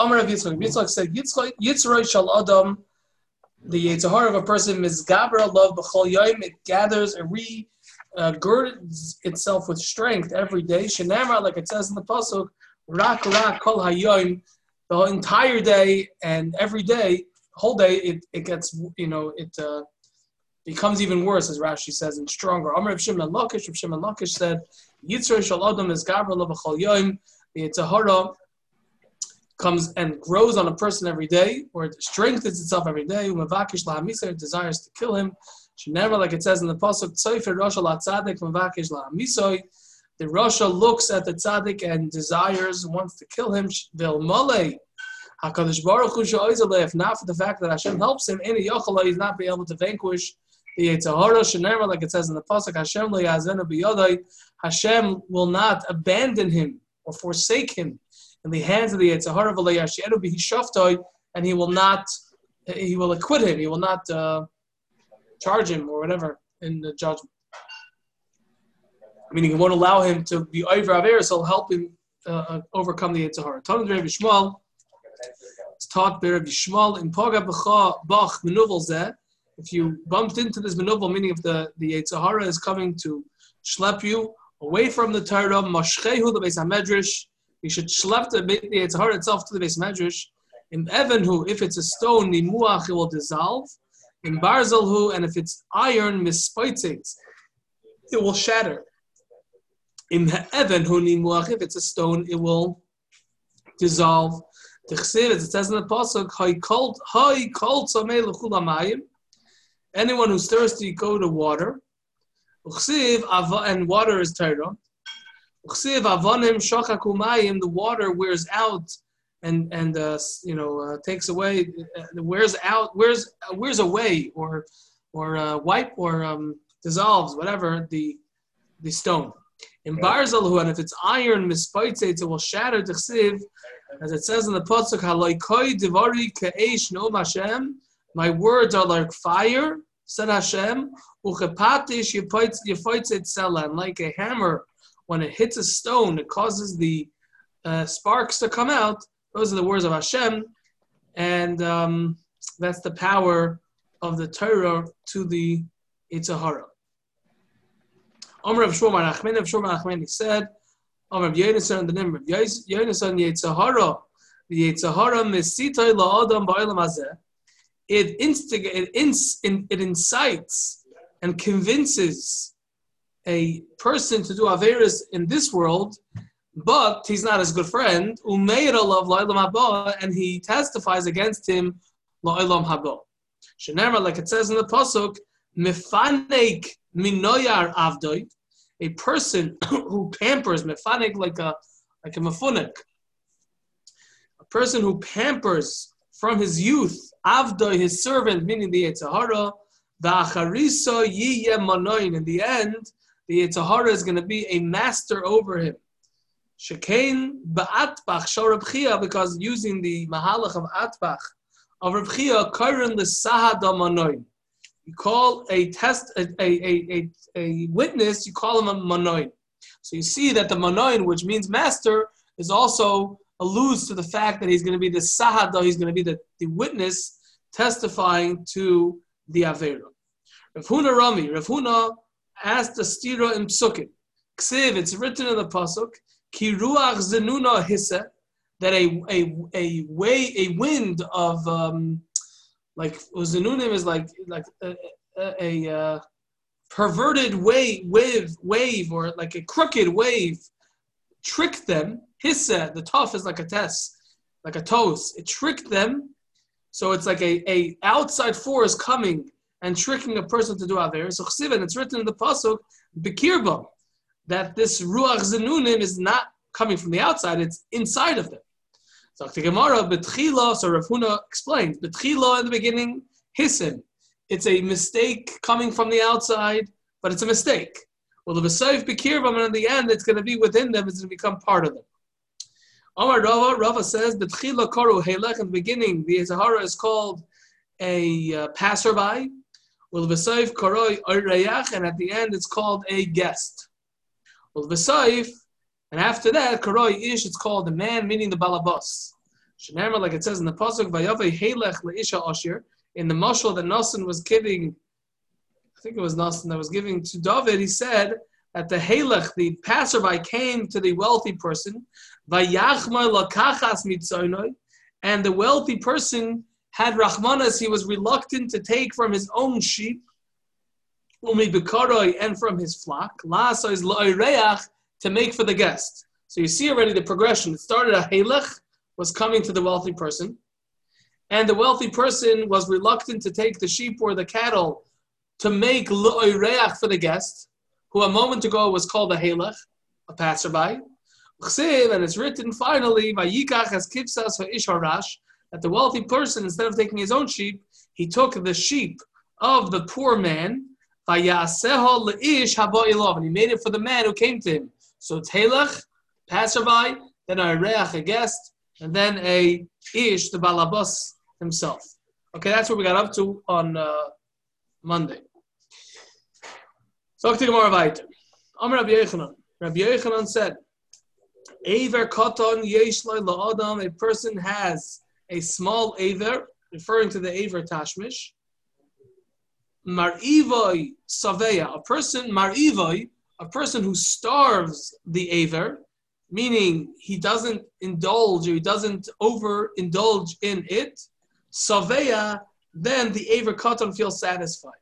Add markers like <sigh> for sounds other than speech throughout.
Amar of Yitzchak. Yitzchak said, Yitzroy shal Adam, the Yitzhahar of a person, Mizgabra love b'chol yoim, it gathers and re uh, girds itself with strength every day. Shenamar, like it says in the Pasuk, Rak Rak Kol Hayoim, the entire day and every day, whole day, it, it gets, you know, it uh, becomes even worse, as Rashi says, and stronger. Amr of Shimon Lakish, Shimon Lakish said, Yitzhar Shal Adam is Gabra love b'chol yoim, the Yitzhahara comes and grows on a person every day, or it strengthens itself every day. Umavakish la'amisar desires to kill him. She never, like it says in the pasuk, Tzayfer Rasha la'tzadik umavakish la'amisoy. The Rasha looks at the tzaddik and desires, wants to kill him. Vil male. Hakadosh Baruch Hu if not for the fact that Hashem helps him, any yochala he's not be able to vanquish the Yitzhahara. Shenemar, like it says in the pasuk, Hashem. Hashem will not abandon him or forsake him in the hands of the Yitzhahara and he will not, he will acquit him, he will not uh, charge him or whatever in the judgment. Meaning he won't allow him to be over Averis, he'll help him uh, uh overcome the Yitzhahara. Tanad Rabbi Shmuel, it's taught by Rabbi Shmuel in Poga Bach Menuvel If you bumped into this Menuvel, meaning if the, the Yitzhahara is coming to schlep you away from the Torah, Mashchehu, the Beis HaMedrash, you should schlep the Yitzhar itself to the base medrash. In Evan, who if it's a stone, nimuach it will dissolve. In Barzel, who and if it's iron, mispaitzes, it will shatter. In Evan, who nimuach if it's a stone, it will dissolve. It says in the pasuk, Anyone who's thirsty, go to water. And water is Torah. The water wears out and and uh, you know uh, takes away, uh, wears out, wears wears away, or or uh, wipe or um, dissolves whatever the the stone. In Barzalhu, and if it's iron, mispaitze, it will shatter the chsiv, as it says in the pasuk, "Halaikoi divari ke'esh no Hashem." My words are like fire, said Hashem. Uchepatish yifaitz it like a hammer when it hits a stone, it causes the uh, sparks to come out. Those are the words of Hashem, and um, that's the power of the Torah to the Yitzhahara. Omer of Shmuel Nachman of Shmuel he said, Omer of Yonasan the name of Yonasan Yitzhahara, the Yitzhahara mesitay la'adam ba'olam hazeh. It instigates, it, it incites and convinces a person to do Averis in this world, but he's not his good friend, and he testifies against him, like it says in the Pasuk, Mefanek Minoyar Avdoi, a person <coughs> who pampers, Mefanek like a like a mafunik, a person who pampers from his youth, Avdoi, his servant, meaning the Yitzhahara, the Acharisa Yiyeh Manoin, in the end, the Yitzhahara is going to be a master over him. Shekain ba'atbach shor because using the mahalach of atbach of Reb Chia, kairin l'sahad You call a test, a, a, a, a, witness, you call him a manoin. So you see that the manoin, which means master, is also alludes to the fact that he's going to be the sahada, he's going to be the, the witness testifying to the avera. Rav Huna Rami, Rav Huna asked the stira in psukim. Ksiv, it's written in the pasuk, ki ruach zenuna hissa, that a a a way a wind of um, like zenunim is like like a, a, a uh, perverted wave wave wave or like a crooked wave tricked them. Hissa, the tough is like a test, like a toast. It tricked them. So it's like a, a outside force coming and tricking a person to do Aver. So Chsiv, it's written in the Pasuk, Bekirba, that this Ruach Zenunim is not coming from the outside, it's inside of them. So the Gemara, Betchila, so Rav Huna explains, Betchila in the beginning, Hisim. It's a mistake coming from the outside, but it's a mistake. Well, the Vesayif Bekirbam, and in the end, it's going to be within them, it's going to become part of them. Omar Rava, Rava says, Betchila Koru Helech, in the beginning, the Zahara is called a uh, passerby, Well, v'saif koroi oirayach, and at the end it's called a guest. Well, v'saif, and after that, koroi ish, it's called the man, meaning the balabas. Shenarma, like it says in the pasuk, "Vayavei Helech leisha Ashir." In the mashal that Nasan was giving, I think it was Nasan that was giving to David. He said that the Helech, the passerby, came to the wealthy person, Vayachma lakachas mitzoinoi, and the wealthy person had Rahmanas. He was reluctant to take from his own sheep, and from his flock. Lasa is to make for the guest. So you see already the progression. It started a Helech was coming to the wealthy person, and the wealthy person was reluctant to take the sheep or the cattle to make Loireach for the guest, who a moment ago was called a Helech, a passerby. And it's written finally, Vayikach as kipsas ha'isharash, that the wealthy person, instead of taking his own sheep, he took the sheep of the poor man, and he made it for the man who came to him. So it's passerby, then a reach, a guest, and then a ish, the balabas himself. Okay, that's what we got up to on uh, Monday. So Gemara weiter. Amr Rabbi Yechanan. Rabbi Yechanan said, Aver katan yesh la'adam, a person has a small aver, referring to the aver tashmish. Mar'ivoi saveya, a person, mar'ivoi, a person who starves the aver, meaning he doesn't indulge or he doesn't overindulge in it, saveya, then the Aver Katan feels satisfied.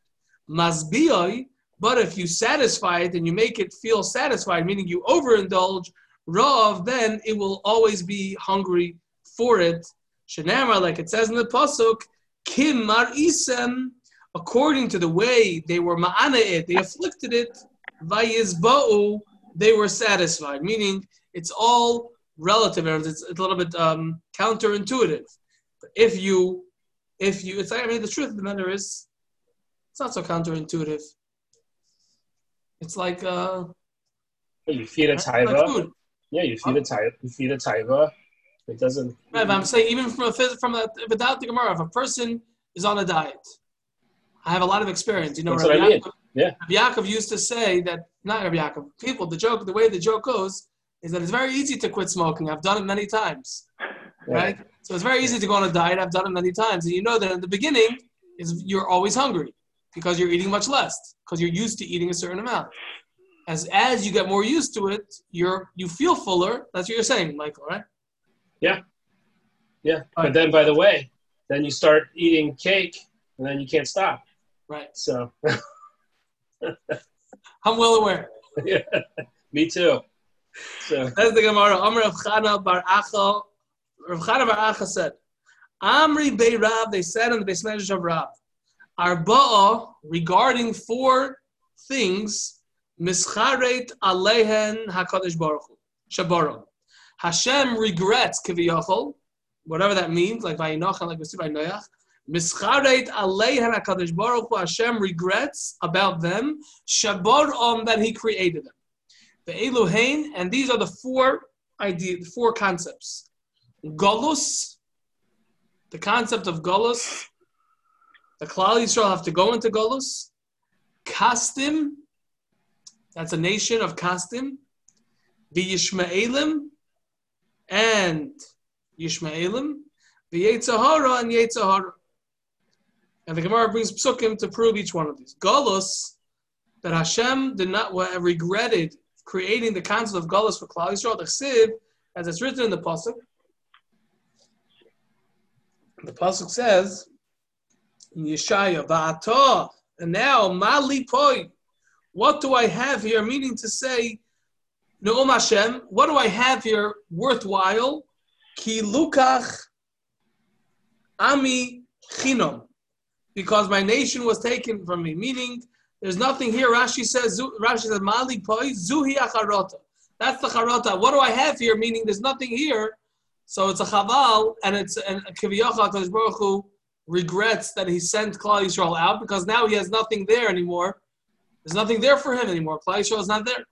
Masbioi, but if you satisfy it and you make it feel satisfied, meaning you overindulge, Rav, then it will always be hungry for it. Shanamar, like it says in the Pasuk, Kim Mar Isem, according to the way they were ma'ana it, they afflicted it, vayizba'u, they were satisfied, meaning it's all relative it's, it's a little bit um, counterintuitive. If you, if you, it's like, I mean, the truth of the matter is, it's not so counterintuitive. It's like, uh, you feed a taiva. Like yeah, you feed a taiva. You feed a taiva. It doesn't. Right, but I'm saying even from a from a without the Gemara, if a person is on a diet, I have a lot of experience. You know, Rabbi Yaakov, yeah. Rabbi Yaakov used to say that not Rabbi Yaakov. People, the joke, the way the joke goes is that it's very easy to quit smoking. I've done it many times, yeah. right? So it's very easy to go on a diet. I've done it many times, and you know that in the beginning is you're always hungry because you're eating much less because you're used to eating a certain amount. As as you get more used to it, you're you feel fuller. That's what you're saying, Michael, right? Yeah, yeah. But then, by the way, then you start eating cake, and then you can't stop. Right. So. <laughs> I'm well aware. <laughs> yeah, me too. So. That's the Gemara. Amr of Chana Bar Acha. Rav Chana Bar Acha said, Amri Bei Rab, they said in the Beis Medrash of Rab, Arba'a, regarding four things, Mischaret Alehen HaKadosh Baruch Hu, Shabarim. Hashem regrets Kiviyachol, whatever that means, like Vayinoch and like by Noach. Mischaret Alehen HaKadosh Baruch Hu, Hashem regrets about them, Shabarim, that He created them the Elohein, and these are the four idea, four concepts. Golus, the concept of Golus, the Klal Yisrael have to go into Golus. Kastim, that's a nation of Kastim. The and Yishmaelim. The Yetzahara and Yetzahara. And the Gemara brings psukim to prove each one of these. Golus, that Hashem did not regretted creating the concept of Galus for Klal Yisrael, Chsiv, as it's written in the Pasuk. The Pasuk says, Yeshaya, Va'ata, and now, Mali Poi, what do I have here? Meaning to say, No'om Hashem, what do I have here worthwhile? Ki lukach ami chinom, because my nation was taken from me. Meaning, there's nothing here. Rashi says, Rashi says, Mali poi zuhi acharota. That's the charota. What do I have here? Meaning there's nothing here. So it's a chaval, and it's and Kiviyachal Baruch Hu regrets that he sent Klal Yisrael out because now he has nothing there anymore. There's nothing there for him anymore. Klal Yisrael is not there.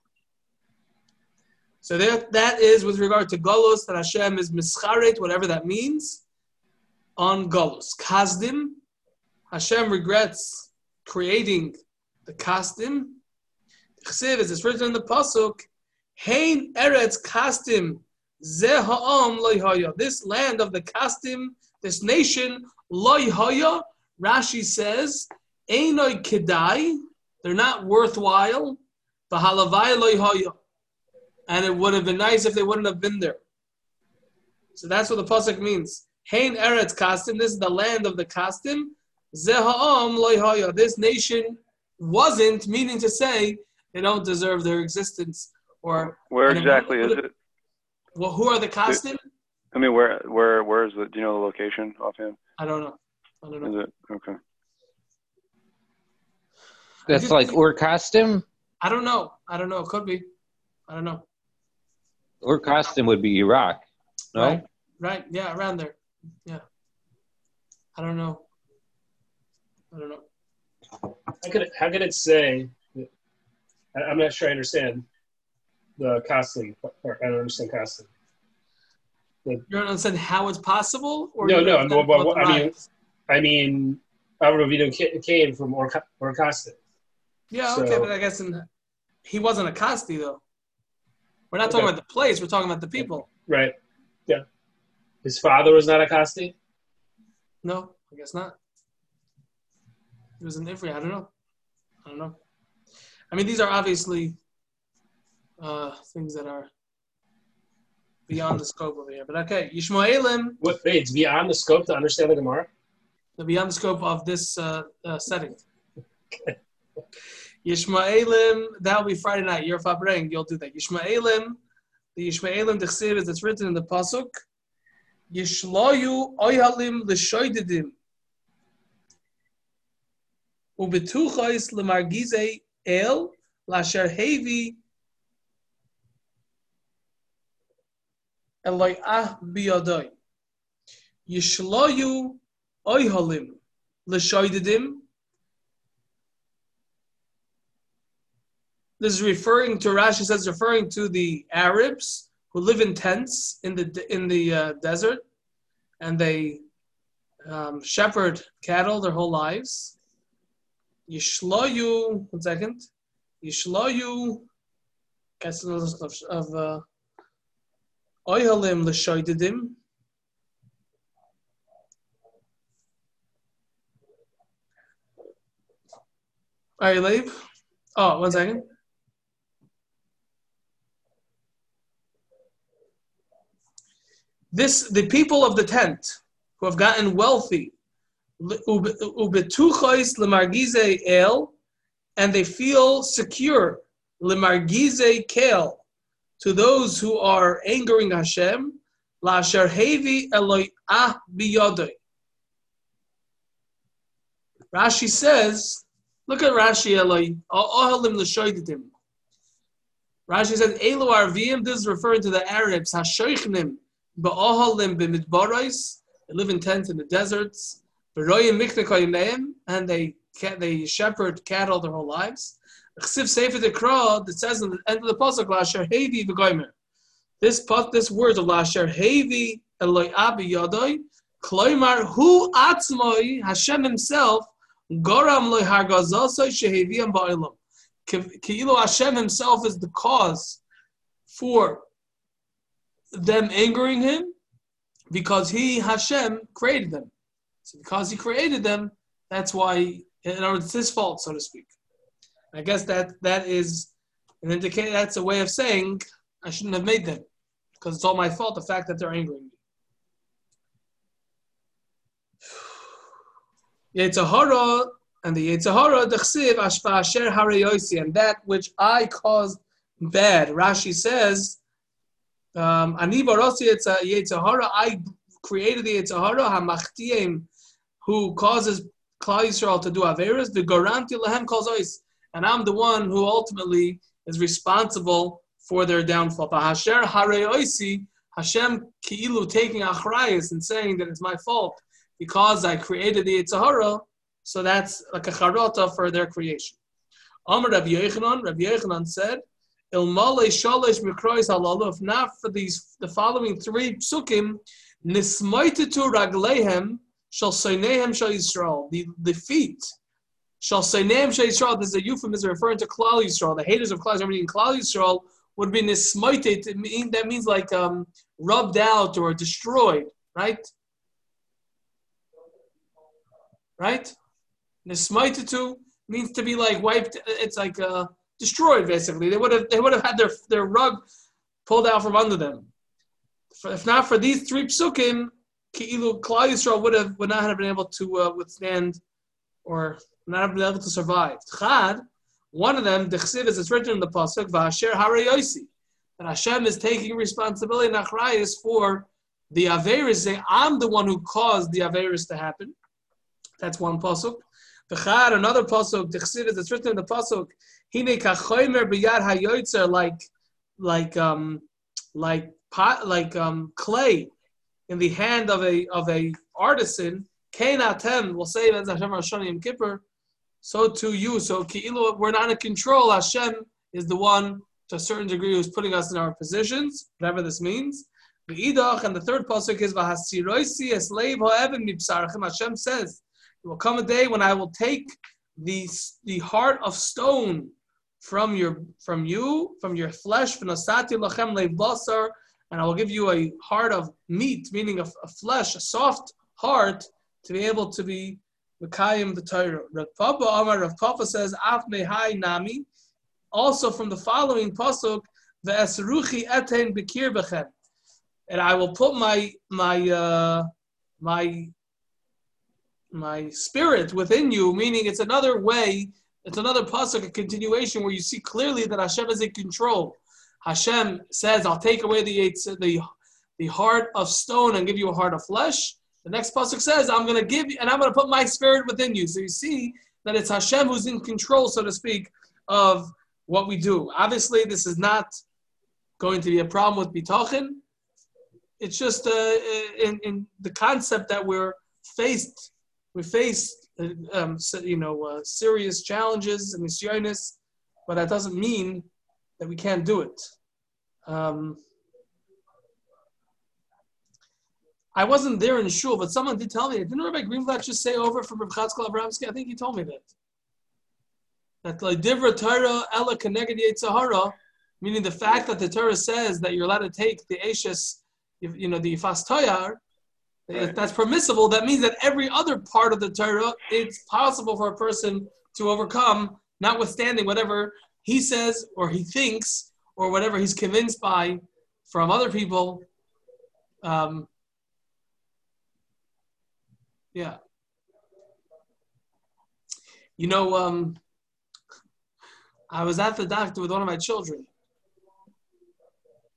So that, that is with regard to Golos, that Hashem is mischaret, whatever that means, on Golos. Kazdim, Hashem regrets creating the kastim. Chsiv, it's written in the pasuk, Hein eretz kastim Zeh ha'am loy This land of the Kastim, this nation, loy haya, Rashi says, Einoi kedai, they're not worthwhile. V'halavai loy haya. And it would have been nice if they wouldn't have been there. So that's what the pasuk means. Hein eretz kastim. This is the land of the kastim. Zeha'am loy This nation wasn't, meaning to say they don't deserve their existence. Or where exactly is it? Well, who are the kastim? I mean, where, where, where is the? Do you know the location offhand? I don't know. I don't know. Is it okay? That's like Ur Kasdim. I don't know. I don't know. It could be. I don't know. Ur Kasdim would be Iraq. No. Right. right. Yeah. Around there. Yeah. I don't know. I don't know. How could it, how could it say? I, am not sure I understand the costume. Or I don't understand costume. The, you don't understand how it's possible, or no, no. Well, well, I mean, I mean, Avram came from Or Orcasta. Yeah, so, okay, but I guess in, he wasn't a Costi though. We're not talking okay. about the place. We're talking about the people. Right. Yeah. His father was not a Costi. No, I guess not. He was an Ifri. I don't know. I don't know. I mean, these are obviously uh, things that are beyond the scope over here. But okay, Yishmaelim. What? Wait, it's beyond the scope to understand the Gemara. Beyond the scope of this uh, uh, setting. <laughs> Yishmaelim. That'll be Friday night. You're Fabreng. You'll do that. Yishmaelim. The Yishmaelim Dechsiv it's written in the pasuk. Yishloyu oyhalim l'shoididim. Ubetuchais lemargize el lasher hevi eloi ah biyadoi. Yishloyu oyhalim l'shoididim. This is referring to Rashi says referring to the Arabs who live in tents in the in the uh, desert, and they um, shepherd cattle their whole lives. Yishloyu, one second. Yishloyu, of of uh, Oyhalim l'shoididim. Are you leave? Oh, one second. This the people of the tent who have gotten wealthy, ubetuchois lemargize el, and they feel secure, lemargize kel, to those who are angering Hashem, la hevi eloi ah. Rashi says, look at Rashi eloi, ohalim l'shoiditim. Rashi says, Elu Arvim, this is referring to the Arabs, Hashoichnim, They live in tents in the deserts. And they they shepherd cattle their whole lives. Chsiv that says in the end of the pasuk Lasher Hevi v'goymer. This this words of Lasher Hevi Eloi Abi Yadoi Kloimar Hu Atzmoi Hashem Himself Goram Loi Hargazosoi Sheheviam Ba'ilam. Keilu Hashem Himself is the cause for them angering him because he, Hashem, created them. So because he created them, that's why, in other words, it's his fault, so to speak. I guess that that is an indicator, that's a way of saying I shouldn't have made them because it's all my fault, the fact that they're angering me. Yetzahara and the Yetzahara, the Chsiv, Ashpa Asher Harayosi, and that which I caused bad. Rashi says, Um, ani barasi Yetzahara. I created the Yetzahara hamachtiem, who causes Klal Yisrael to do averas. The garanti lehem calls ois, and I'm the one who ultimately is responsible for their downfall. Hasher hare oisi. Hashem ki'ilu taking achrayas and saying that it's my fault because I created the Yitzhahara, so that's like a charota for their creation. Amr Rabbi Yechanan, Rabbi Yechanan said, Ilmale shalish mikrois halalu. If not for these, the following three psukim, nismaititu raglehem shall seinehem shal Yisrael. The the feet shall seinehem shal Yisrael. This is a euphemism referring to Klal Yisrael. The haters of Klal Yisrael, Klal Yisrael, would be nismoited. Mean, that means like um, rubbed out or destroyed, right? Right? Nismoited means to be like wiped. It's like uh, destroyed, basically. They would have they would have had their their rug pulled out from under them. If not for these three psukim, Ki'ilu Klal Yisrael would have would not have been able to uh, withstand or not have been able to survive. Chad, one of them, the chsiv is written in the pasuk, V'asher Harayosi, that Hashem is taking responsibility and achrayis for the averis. Saying, I'm the one who caused the averis to happen. That's one pasuk. V'chad, another pasuk, the chsiv is written in the pasuk, Kachoymer b'yad like like um like pot like um clay in the hand of a of a artisan, will say as Hashem Kippur, so to you. So Ki'ilu, we're not in control. Hashem is the one to a certain degree who's putting us in our positions, whatever this means. And the third pasuk is. Hashem says, "There will come a day when I will take the the heart of stone from your from you, from your flesh, and I will give you a heart of meat, meaning a, a flesh, a soft heart, to be able to be Mekayim the Torah. Papa Amar Rav Papa says, Af mehai nami, also from the following pasuk, the esruchi eten bekir bechem, and I will put my my uh, my my spirit within you, meaning it's another way, it's another pasuk, a continuation where you see clearly that Hashem is in control. Hashem says, I'll take away the, the, the heart of stone and give you a heart of flesh. The next pasuk says, I'm going to give you, and I'm going to put my spirit within you. So you see that it's Hashem who's in control, so to speak, of what we do. Obviously, this is not going to be a problem with bitachin. It's just uh, in, in the concept that we're faced, we face, um, you know, uh, serious challenges and misyonis, but that doesn't mean that we can't do it. Um, I wasn't there in shul, but someone did tell me. Didn't Rabbi Greenblatt just say over from Rav Chatzkel Abramsky? I think he told me that. That like divra Torah ella connected Sahara, meaning the fact that the Torah says that you're allowed to take the ashes, you know, the ifas toyar, right. that's permissible. That means that every other part of the Torah, it's possible for a person to overcome, notwithstanding whatever he says or he thinks or whatever he's convinced by from other people. Um, yeah. You know, um, I was at the doctor with one of my children,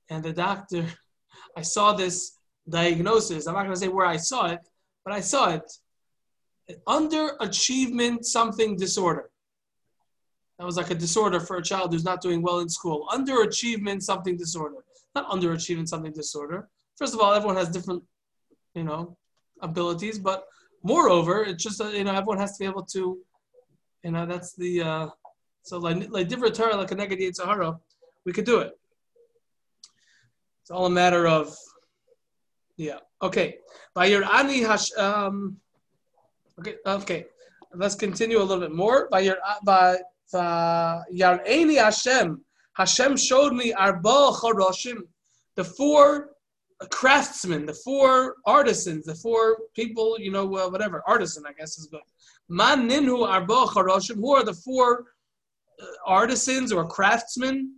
and the doctor, I saw this diagnosis. I'm not going to say where I saw it, but I saw it. Underachievement something disorder. That was like a disorder for a child who's not doing well in school. Underachievement, something disorder. Not underachievement, something disorder. First of all, everyone has different, you know, abilities, but moreover, it's just, you know, everyone has to be able to, you know, that's the, uh, so like, like different like a negative Sahara, we could do it. It's all a matter of, yeah. Okay. By your ani hash, um, okay, okay. Let's continue a little bit more. By your, by, Yar'eni Hashem. Hashem showed me Arba Choroshim, the four craftsmen, the four artisans, the four people, you know, uh, whatever, artisan, I guess is good. Man Ninhu Arba Choroshim, who are the four uh, artisans or craftsmen?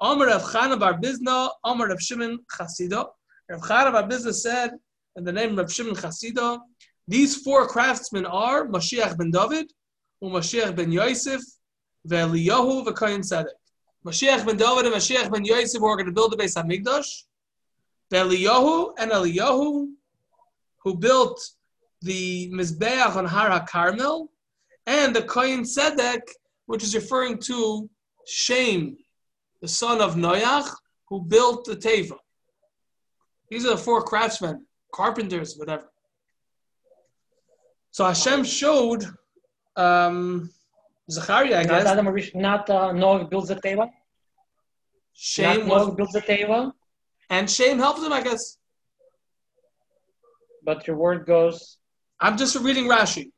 Amr of Chana Bar Bizna, Amr of Shimon Chasida. Rav Chana Bar said, in the name of Shimon Chasida, these four craftsmen are Mashiach ben David, Mashiach ben Yosef, Ve'eliyahu v'koyin tzedek. Mashiach ben David and Mashiach ben Yosef were going to build the Beis Hamikdash. Ve'eliyahu and Eliyahu, who built the Mizbeach on Har HaKarmel, and the Koyin Tzedek, which is referring to Shem, the son of Noach, who built the Teva. These are the four craftsmen, carpenters, whatever. So Hashem showed um, Zachariah, I guess. Not Adam not uh, Noah builds the table. Shame not Noah builds the table. And Shame helps him, I guess. But your word goes. I'm just reading Rashi.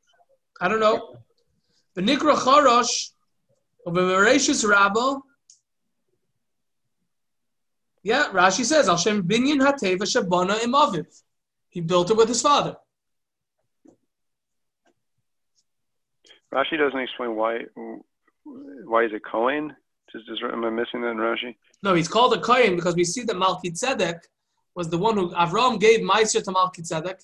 I don't know. V'nikra chorosh, u'b'mereshus rabbo, Yeah, Rashi says, Al Shem Binyan Hateva Shabana Imaviv. He built it with his father. Rashi doesn't explain why. Why is it Cohen? Just, just, am I missing that in Rashi? No, he's called a Kohen because we see that Malki Tzedek was the one who Avram gave Meiser to Malki Tzedek.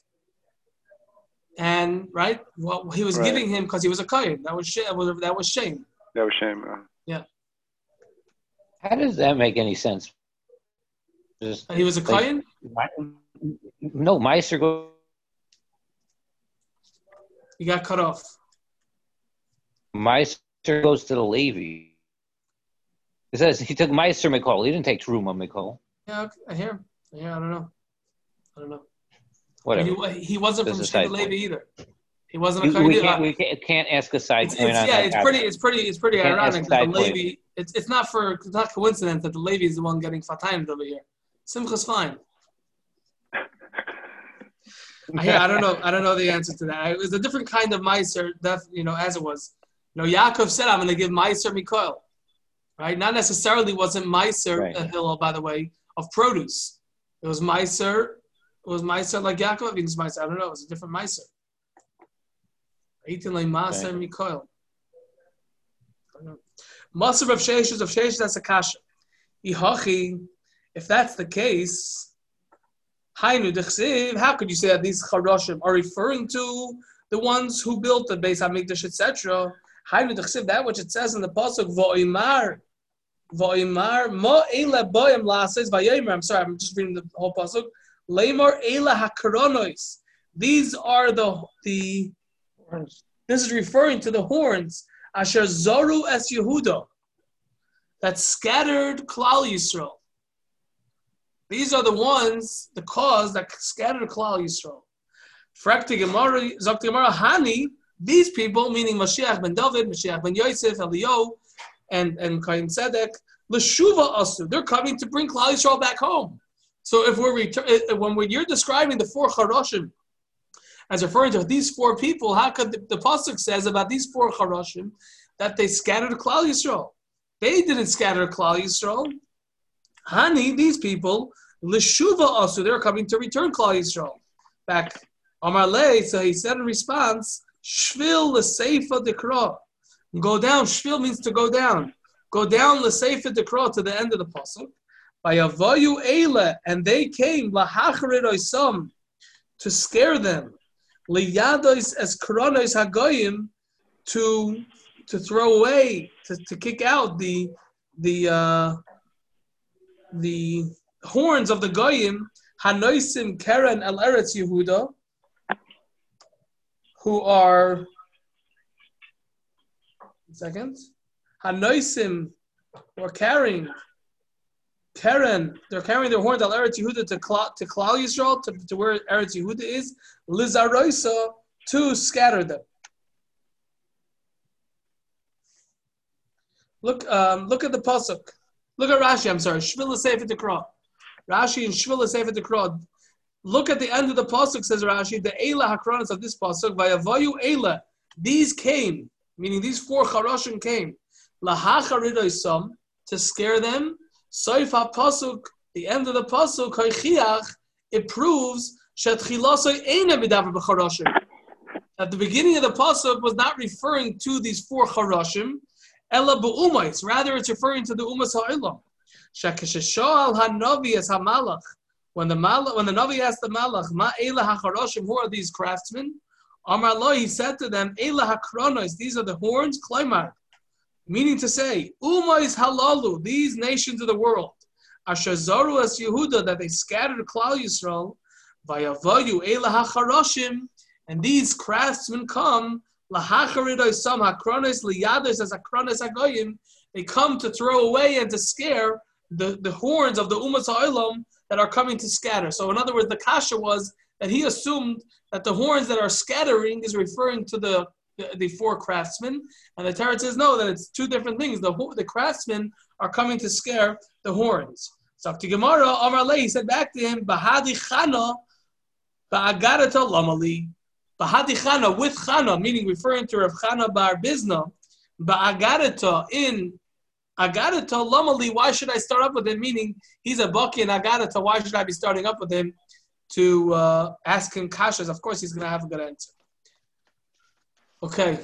And right, well, he was Right. giving him because he was a Kohen. That was sh- that was that was shame. That was shame. Uh, yeah. How does that make any sense? Just And he was a Like- Kohen. no, Meister go. He got cut off. Meister goes to the Levy. It says he took Meister McCall. He didn't take Truma McCall. Yeah, okay, I hear. him. I. I don't know. I don't know. Whatever. He, he wasn't This from is Sheva side Levi point. either. He wasn't a We, we can't, we can't, can't ask a side it's, point it's, yeah, it's pretty, it's pretty, it's pretty ironic that the. Levi. It's, it's not for, it's not coincidence that the Levy is the one getting fatayim over here. Simcha's fine. I, I don't know. I don't know the answer to that. It was a different kind of meiser, def, you know, as it was. You know, Yaakov said, "I'm going to give meiser Mikoel." Right? Not necessarily wasn't meiser Right. a hillel, by the way, of produce. It was meiser. It was meiser like Yaakov. It was meiser. I don't know. It was a different meiser. Eighteen like maser Mikoel. Maser of Sheshes of Sheshes. That's a kasha. Ihachi. If that's the case, how could you say that these charoshim are referring to the ones who built the Beis Hamikdash, etc.? That which it says in the pasuk vo'imar, vo'imar mo ela boyim lases vayomer. I'm sorry, I'm just reading the whole pasuk. Lemor ela hakaronois. These are the the. This is referring to the horns. Asher zoru es Yehuda. That scattered Klal Yisrael. These are the ones, the cause that scattered Klal Yisrael. Frakti Gemara, Gemara, Hani, these people, meaning Mashiach ben David, Mashiach ben Yosef, Elio, and, and Kaim Tzedek, Leshuva Asu, they're coming to bring Klal Yisrael back home. So if we're when you're describing the four Charoshim as referring to these four people, how could the, the pasuk says about these four Charoshim that they scattered Klal Yisrael? They didn't scatter Klal Yisrael. Hani, these people, Lishuva also, they're coming to return Klal Yisrael back. Amar Le, so he said in response, Shvil l'seifa dekra. Go down. Shvil means to go down. Go down l'seifa dekra to the end of the pasuk. By avoyu eile, and they came lahacharid oisam to scare them. Liyadois es koronois hagoyim to to throw away to, to kick out the the uh, the horns of the goyim hanoisim keren el eretz Yehuda who are second hanoisim are carrying Keren, they're carrying their horns al Eretz Yehuda to Kla, to Klal Yisrael, to, to where Eretz Yehuda is, Lizaroisa, to scatter them. Look, um, look at the pasuk. Look at Rashi. I'm sorry, Shvila Sefer Dekra. Rashi and Shvila Sefer Dekra. Look at the end of the pasuk. Says Rashi, the Eila Hakronis of this pasuk. Vayavayu Eila. These came, meaning these four Charoshim came. Lahacharidoisam to scare them. Soif pasuk. The end of the pasuk. Koichiach. It proves shetchilasoi eina b'davar b'charoshim. At the beginning of the pasuk was not referring to these four Charoshim. Ella b'umais. Rather, it's referring to the umas ha'olam. Shekesheshal hanavi as hamalach. When the malach, when the navi asked the malach, "Ma ela hacharoshim? Who are these craftsmen?" Amar lo, he said to them, "Ela hakronos. These are the horns." Klaimar, meaning to say, "Umais halalu." These nations of the world, asher as Yehuda, that they scattered Klal Yisrael, vayavayu ela hacharoshim, and these craftsmen come They come to throw away and to scare the, the horns of the umas ha'olam that are coming to scatter. So in other words, the kasha was that he assumed that the horns that are scattering is referring to the the, the four craftsmen, and the Torah says no, that it's two different things. The the craftsmen are coming to scare the horns. So to Gemara, Amar Le, he said back to him, Bahadi Chana, Ba'agarata Lamali. Bahadi Chana with Chana, meaning referring to Rav Chana Bar Bizna, Ba'agarata in Agadata Lamali, why should I start up with him? Meaning he's a Baki and Agadata, why should I be starting up with him to uh, ask him kashas? Of course he's going to have a good answer. Okay.